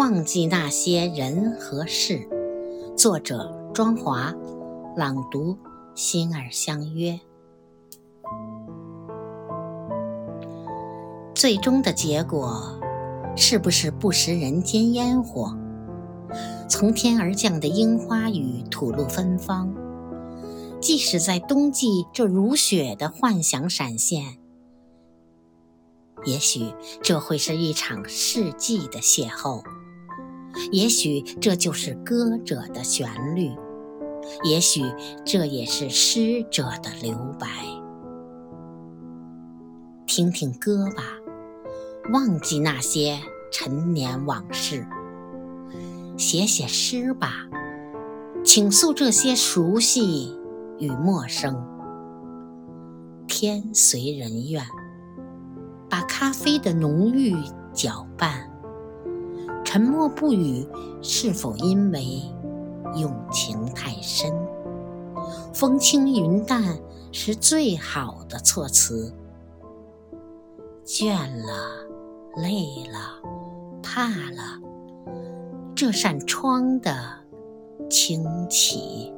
忘记那些人和事。作者：庄华，朗读：心儿相约。最终的结果，是不是不食人间烟火？从天而降的樱花雨，吐露芬芳。即使在冬季，这如雪的幻想闪现，也许这会是一场世纪的邂逅。也许这就是歌者的旋律，也许这也是诗者的留白。听听歌吧，忘记那些陈年往事；写写诗吧，倾诉这些熟悉与陌生。天随人愿，把咖啡的浓郁搅拌。沉默不语，是否因为用情太深？风轻云淡是最好的措辞。倦了，累了，怕了，这扇窗的清启。